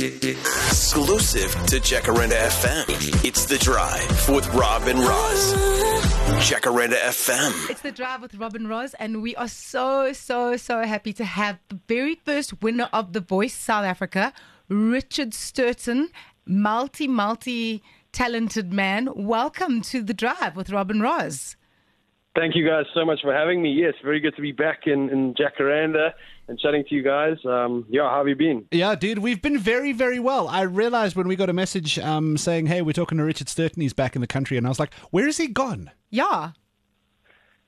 Exclusive to Jacaranda FM. It's The Drive with Rob and Roz. Jacaranda FM. It's the drive with Rob and Roz, and we are so, so, so happy to have the very first winner of The Voice South Africa, Richard Stirton, multi, multi talented man. Welcome to the drive with Rob and Roz. Thank you guys so much for having me. Yes, very good to be back in, in Jacaranda and chatting to you guys. Um, yeah, how have you been? Yeah, dude, we've been very, very well. I realized when we got a message um, saying, hey, we're talking to Richard Stirton, he's back in the country, and I was like, where is he gone? Yeah.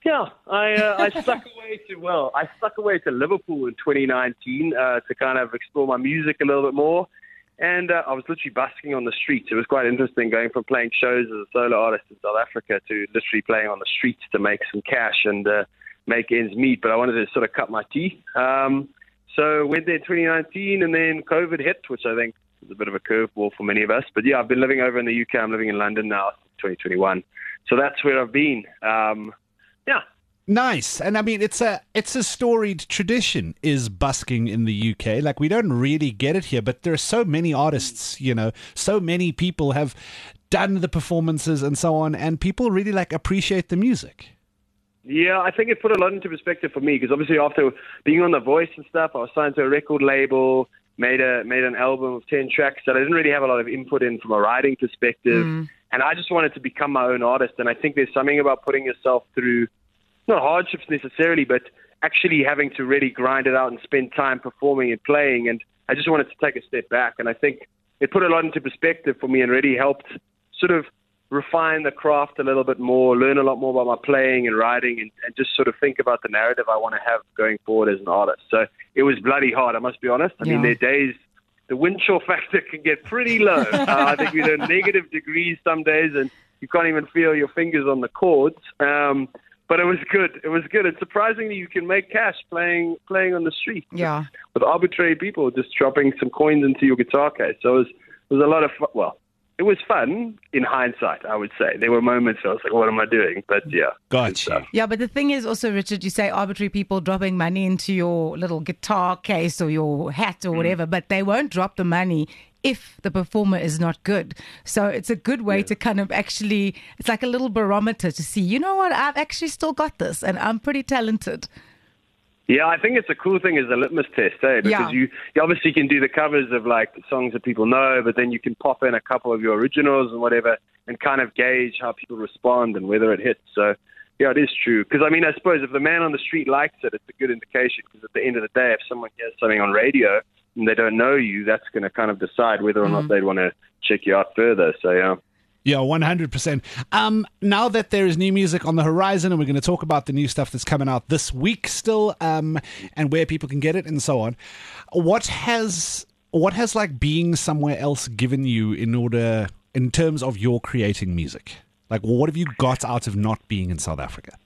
Yeah, I uh, I stuck away to well, I stuck away to Liverpool in 2019 uh, to kind of explore my music a little bit more, and uh, I was literally busking on the streets. It was quite interesting going from playing shows as a solo artist in South Africa to literally playing on the streets to make some cash and uh, make ends meet. But I wanted to sort of cut my teeth. Um, so went there in 2019, and then COVID hit, which I think was a bit of a curveball for many of us. But yeah, I've been living over in the UK. I'm living in London now, 2021. So that's where I've been. Um, yeah, Nice, and I mean it's a it's a storied tradition is busking in the UK. Like we don't really get it here, but there are so many artists, you know, so many people have done the performances and so on, and people really like appreciate the music. Yeah, I think it put a lot into perspective for me because obviously after being on The Voice and stuff, I was signed to a record label, made a made an album of ten tracks that I didn't really have a lot of input in from a writing perspective, Mm. and I just wanted to become my own artist. And I think there's something about putting yourself through not hardships necessarily, but actually having to really grind it out and spend time performing and playing. And I just wanted to take a step back, and I think it put a lot into perspective for me and really helped sort of refine the craft a little bit more, learn a lot more about my playing and writing, and, and just sort of think about the narrative I want to have going forward as an artist. So it was bloody hard, I must be honest. I mean, Yeah. there are days the wind chill factor can get pretty low. uh, I think we're in negative degrees some days, and you can't even feel your fingers on the chords. Um, but it was good. It was good. And surprisingly, you can make cash playing playing on the street Yeah. with arbitrary people just dropping some coins into your guitar case. So it was, it was a lot of fun. Well, it was fun in hindsight, I would say. There were moments where I was like, what am I doing? But yeah. good Got you. stuff. Yeah, but the thing is also, Richard, you say arbitrary people dropping money into your little guitar case or your hat or hmm. whatever, but they won't drop the money if the performer is not good. So it's a good way to kind of actually, it's like a little barometer to see, you know what, I've actually still got this and I'm pretty talented. Yeah, I think it's a cool thing as a litmus test, eh? Because Yeah. you, you obviously can do the covers of like songs that people know, but then you can pop in a couple of your originals and whatever and kind of gauge how people respond and whether it hits. So, yeah, it is true. Because, I mean, I suppose if the man on the street likes it, it's a good indication. Because at the end of the day, if someone hears something on radio and they don't know you, that's going to kind of decide whether or not they'd want to check you out further. So, yeah. Yeah, one hundred percent. Um, now that there is new music on the horizon, and we're going to talk about the new stuff that's coming out this week still, um, and where people can get it and so on. What has what has like being somewhere else given you in order in terms of your creating music? Like, what have you got out of not being in South Africa?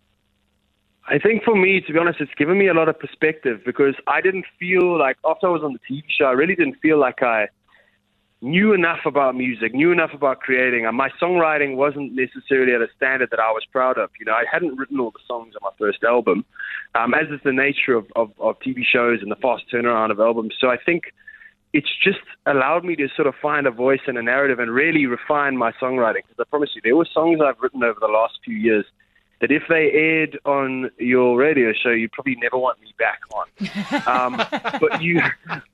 I think for me, to be honest, it's given me a lot of perspective because I didn't feel like after I was on the TV show, I really didn't feel like I knew enough about music, knew enough about creating. And my songwriting wasn't necessarily at a standard that I was proud of. You know, I hadn't written all the songs on my first album, um, as is the nature of, of, of TV shows and the fast turnaround of albums. So I think it's just allowed me to sort of find a voice and a narrative and really refine my songwriting. Because I promise you, there were songs I've written over the last few years that if they aired on your radio show, you'd probably never want me back on. Um, but you,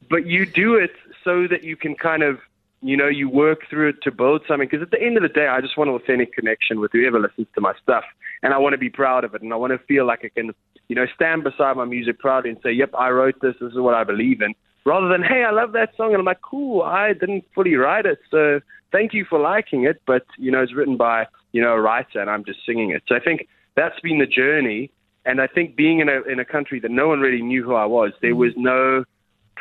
but you do it so that you can kind of, you know, you work through it to build something. Because at the end of the day, I just want an authentic connection with whoever listens to my stuff, and I want to be proud of it, and I want to feel like I can, you know, stand beside my music proudly and say, "Yep, I wrote this. This is what I believe in." Rather than, "Hey, I love that song," and I'm like, "Cool, I didn't fully write it, so thank you for liking it, but you know, it's written by you know a writer, and I'm just singing it." So I think that's been the journey. And I think being in a in a country that no one really knew who I was, there was no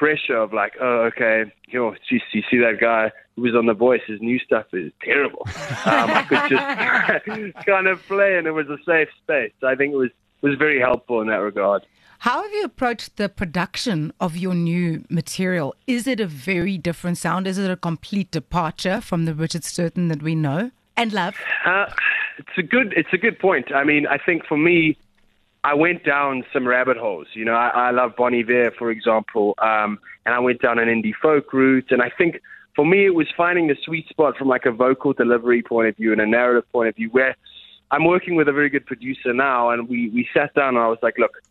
pressure of like, oh, okay, yo, you, you see that guy who was on The Voice, his new stuff is terrible. Um, I could just kind of play, and it was a safe space. I think it was was very helpful in that regard. How have you approached the production of your new material? Is it a very different sound? Is it a complete departure from the Richard Stirton that we know and love? Uh, it's a good it's a good point. I mean, I think for me, I went down some rabbit holes. You know, I, I love Bon Iver, for example, um, and I went down an indie folk route. And I think for me, it was finding the sweet spot from like a vocal delivery point of view and a narrative point of view. Where I'm working with a very good producer now, and we we sat down and I was like, look.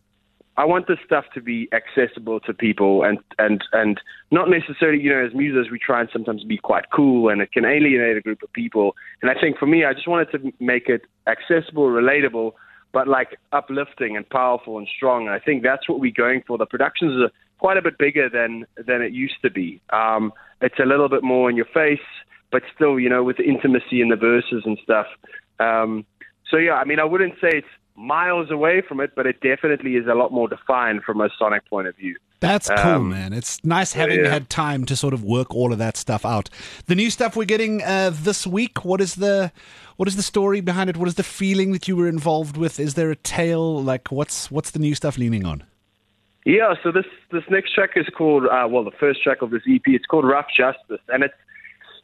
I want this stuff to be accessible to people and, and, and not necessarily, you know, as musicians, we try and sometimes be quite cool and it can alienate a group of people. And I think for me, I just wanted to make it accessible, relatable, but like uplifting and powerful and strong. And I think that's what we're going for. The productions are quite a bit bigger than than it used to be. Um, it's a little bit more in your face, but still, you know, with the intimacy in the verses and stuff. Um, so yeah, I mean, I wouldn't say it's miles away from it, but it definitely is a lot more defined from a sonic point of view. That's cool, um, man. It's nice having yeah. had time to sort of work all of that stuff out. The new stuff we're getting uh, this week. What is the what is the story behind it? What is the feeling that you were involved with? Is there a tale? Like what's what's the new stuff leaning on? Yeah, so this this next track is called uh, well, the first track of this EP. It's called Rough Justice, and it's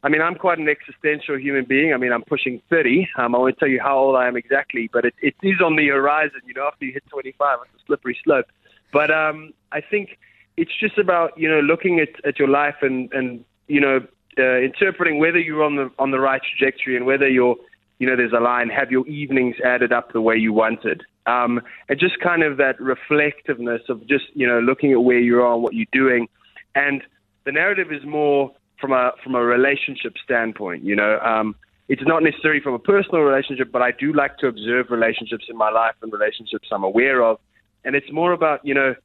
I mean, I'm quite an existential human being. I mean, I'm pushing 30. Um, I won't tell you how old I am exactly, but it, it is on the horizon. You know, after you hit 25, it's a slippery slope. But um, I think it's just about you know looking at, at your life and and you know uh, interpreting whether you're on the on the right trajectory and whether you're you know there's a line have your evenings added up the way you wanted um, and just kind of that reflectiveness of just you know looking at where you are what you're doing and the narrative is more from a from a relationship standpoint you know um, it's not necessarily from a personal relationship but I do like to observe relationships in my life and relationships I'm aware of and it's more about you know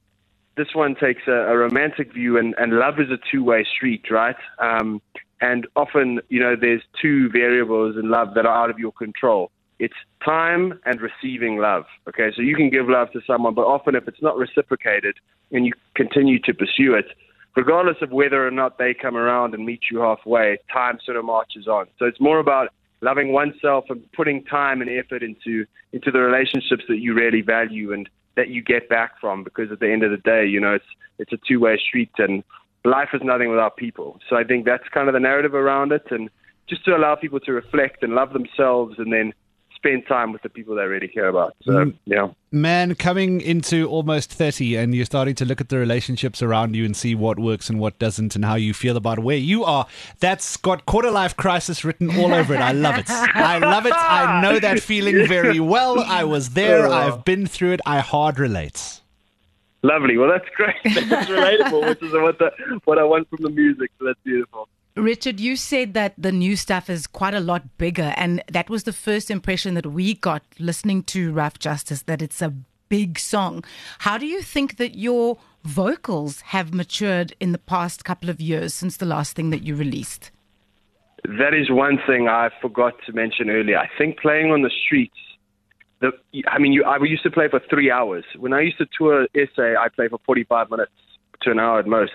this one takes a, a romantic view, and, and love is a two way street, right? Um, and often, you know, there's two variables in love that are out of your control. It's time and receiving love. Okay, so you can give love to someone, but often if it's not reciprocated and you continue to pursue it, regardless of whether or not they come around and meet you halfway, time sort of marches on. So it's more about loving oneself and putting time and effort into into the relationships that you really value and that you get back from because at the end of the day, you know, it's it's a two way street and life is nothing without people. So I think that's kind of the narrative around it and just to allow people to reflect and love themselves and then spend time with the people they really care about. So, mm. yeah. Man, coming into almost 30 and you're starting to look at the relationships around you and see what works and what doesn't and how you feel about where you are, that's got quarter life crisis written all over it. I love it. I love it. I know that feeling very well. I was there. Oh. I've been through it. I hard relate. Lovely. Well, that's great. That's relatable, which is what, the, what I want from the music. So that's beautiful. Richard, you said that the new stuff is quite a lot bigger, and that was the first impression that we got listening to Rough Justice that it's a big song. How do you think that your vocals have matured in the past couple of years since the last thing that you released? That is one thing I forgot to mention earlier. I think playing on the streets, the, I mean, you, I used to play for three hours. When I used to tour SA, I play for 45 minutes to an hour at most.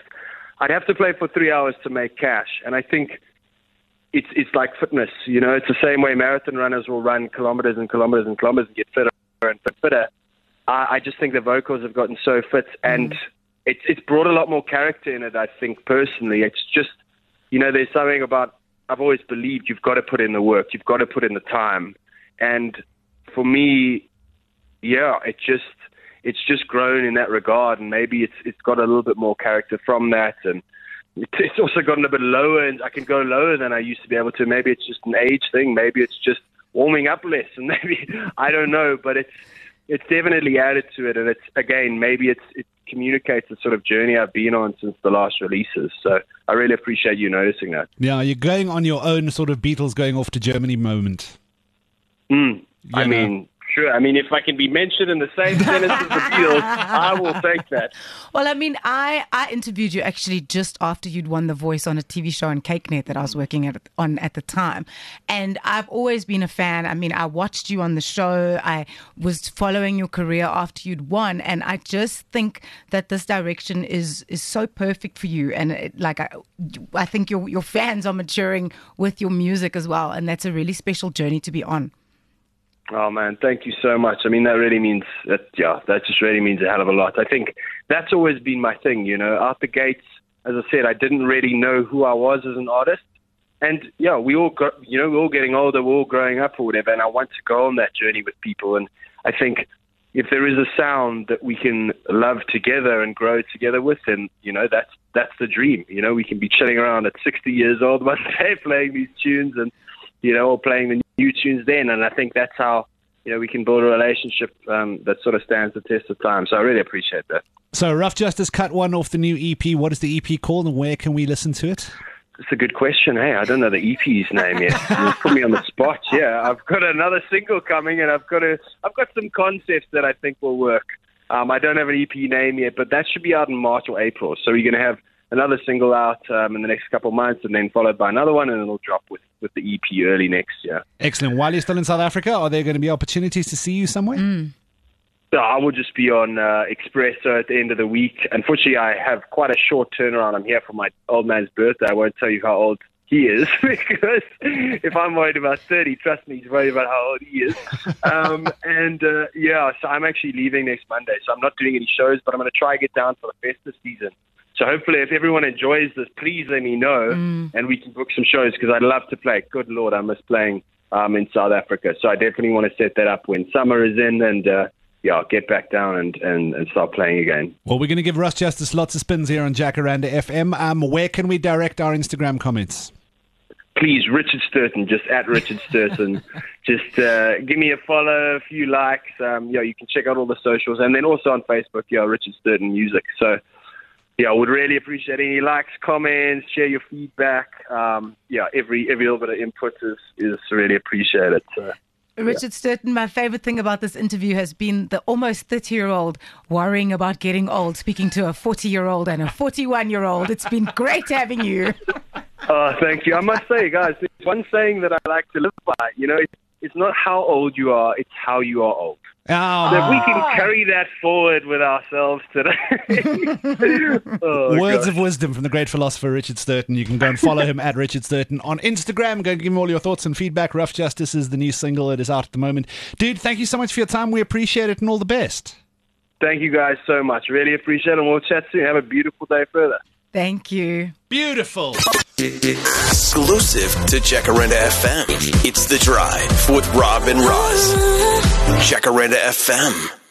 I'd have to play for three hours to make cash. And I think it's it's like fitness. You know, it's the same way marathon runners will run kilometers and kilometers and kilometers and get fitter and fitter. I, I just think the vocals have gotten so fit, and mm. it's it's brought a lot more character in it. I think personally, it's just you know, there's something about I've always believed you've got to put in the work, you've got to put in the time, and for me, yeah, it just it's just grown in that regard, and maybe it's it's got a little bit more character from that, and it's also gotten a bit lower, and I can go lower than I used to be able to. Maybe it's just an age thing, maybe it's just warming up less, and maybe I don't know, but it's it's definitely added to it, and it's again maybe it's it communicates the sort of journey I've been on since the last releases. So I really appreciate you noticing that. Yeah, you're going on your own sort of Beatles going off to Germany moment. Mm, I know. mean, Sure. I mean, if I can be mentioned in the same sentence as the Beatles, I will take that. Well, I mean, I, I interviewed you actually just after you'd won The Voice on a TV show on CakeNet that I was working at, on at the time. And I've always been a fan. I mean, I watched you on the show. I was following your career after you'd won. And I just think that this direction is is so perfect for you. And it, like, I, I think your, your fans are maturing with your music as well. And that's a really special journey to be on. Oh man, thank you so much. I mean, that really means that. Yeah, that just really means a hell of a lot. I think that's always been my thing. You know, out the gates, as I said, I didn't really know who I was as an artist, and yeah, we all got, you know, we're all getting older, we're all growing up or whatever, and I want to go on that journey with people. And I think if there is a sound that we can love together and grow together with, then you know that's that's the dream. You know, we can be chilling around at 60 years old one day playing these tunes and you know, playing the new tunes then. And I think that's how you know we can build a relationship um, that sort of stands the test of time. So I really appreciate that. So, Rough Justice cut one off the new EP. What is the EP called, and where can we listen to it? It's a good question. Hey, I don't know the EP's name yet. You put me on the spot. Yeah, I've got another single coming, and I've got a, I've got some concepts that I think will work. Um, I don't have an EP name yet, but that should be out in March or April. So you're going to have another single out um, in the next couple of months, and then followed by another one, and it'll drop with with the EP early next year. Excellent. While you're still in South Africa, are there going to be opportunities to see you somewhere? Mm. So I will just be on uh, Expresso at the end of the week. Unfortunately, I have quite a short turnaround. I'm here for my old man's birthday. I won't tell you how old he is because if I'm worried about 30, trust me, he's worried about how old he is. Um, and uh, yeah, so I'm actually leaving next Monday. So I'm not doing any shows, but I'm going to try and get down for the festive season. So hopefully, if everyone enjoys this, please let me know Mm. and we can book some shows because I'd love to play. Good Lord, I miss playing um, in South Africa. So I definitely want to set that up when summer is in and. Uh, yeah, I'll get back down and, and, and start playing again. Well, we're going to give Rough Justice lots of spins here on Jacaranda FM. Um, where can we direct our Instagram comments? Please, Richard Stirton, just at Richard Stirton. just uh, give me a follow, a few likes. Um, yeah, you can check out all the socials. And then also on Facebook, yeah, Richard Stirton Music. So, yeah, I would really appreciate any likes, comments, share your feedback. Um, yeah, every every little bit of input is, is really appreciated. So. Richard Stirton, my favorite thing about this interview has been the almost 30 year old worrying about getting old, speaking to a 40 year old and a 41 year old. It's been great having you. Oh, thank you. I must say, guys, there's one saying that I like to live by. You know, it's, it's not how old you are, it's how you are old. Oh, So if we can carry that forward with ourselves today. oh, Words gosh. of wisdom from the great philosopher Richard Stirton. You can go and follow him at Richard Stirton on Instagram. Go and give him all your thoughts and feedback. Rough Justice is the new single. It is out at the moment. Dude, thank you so much for your time. We appreciate it and all the best. Thank you guys so much. Really appreciate it. And we'll chat soon. Have a beautiful day further. Thank you. Beautiful. Exclusive to Jacaranda FM. It's The Drive with Rob and Roz. Jacaranda FM.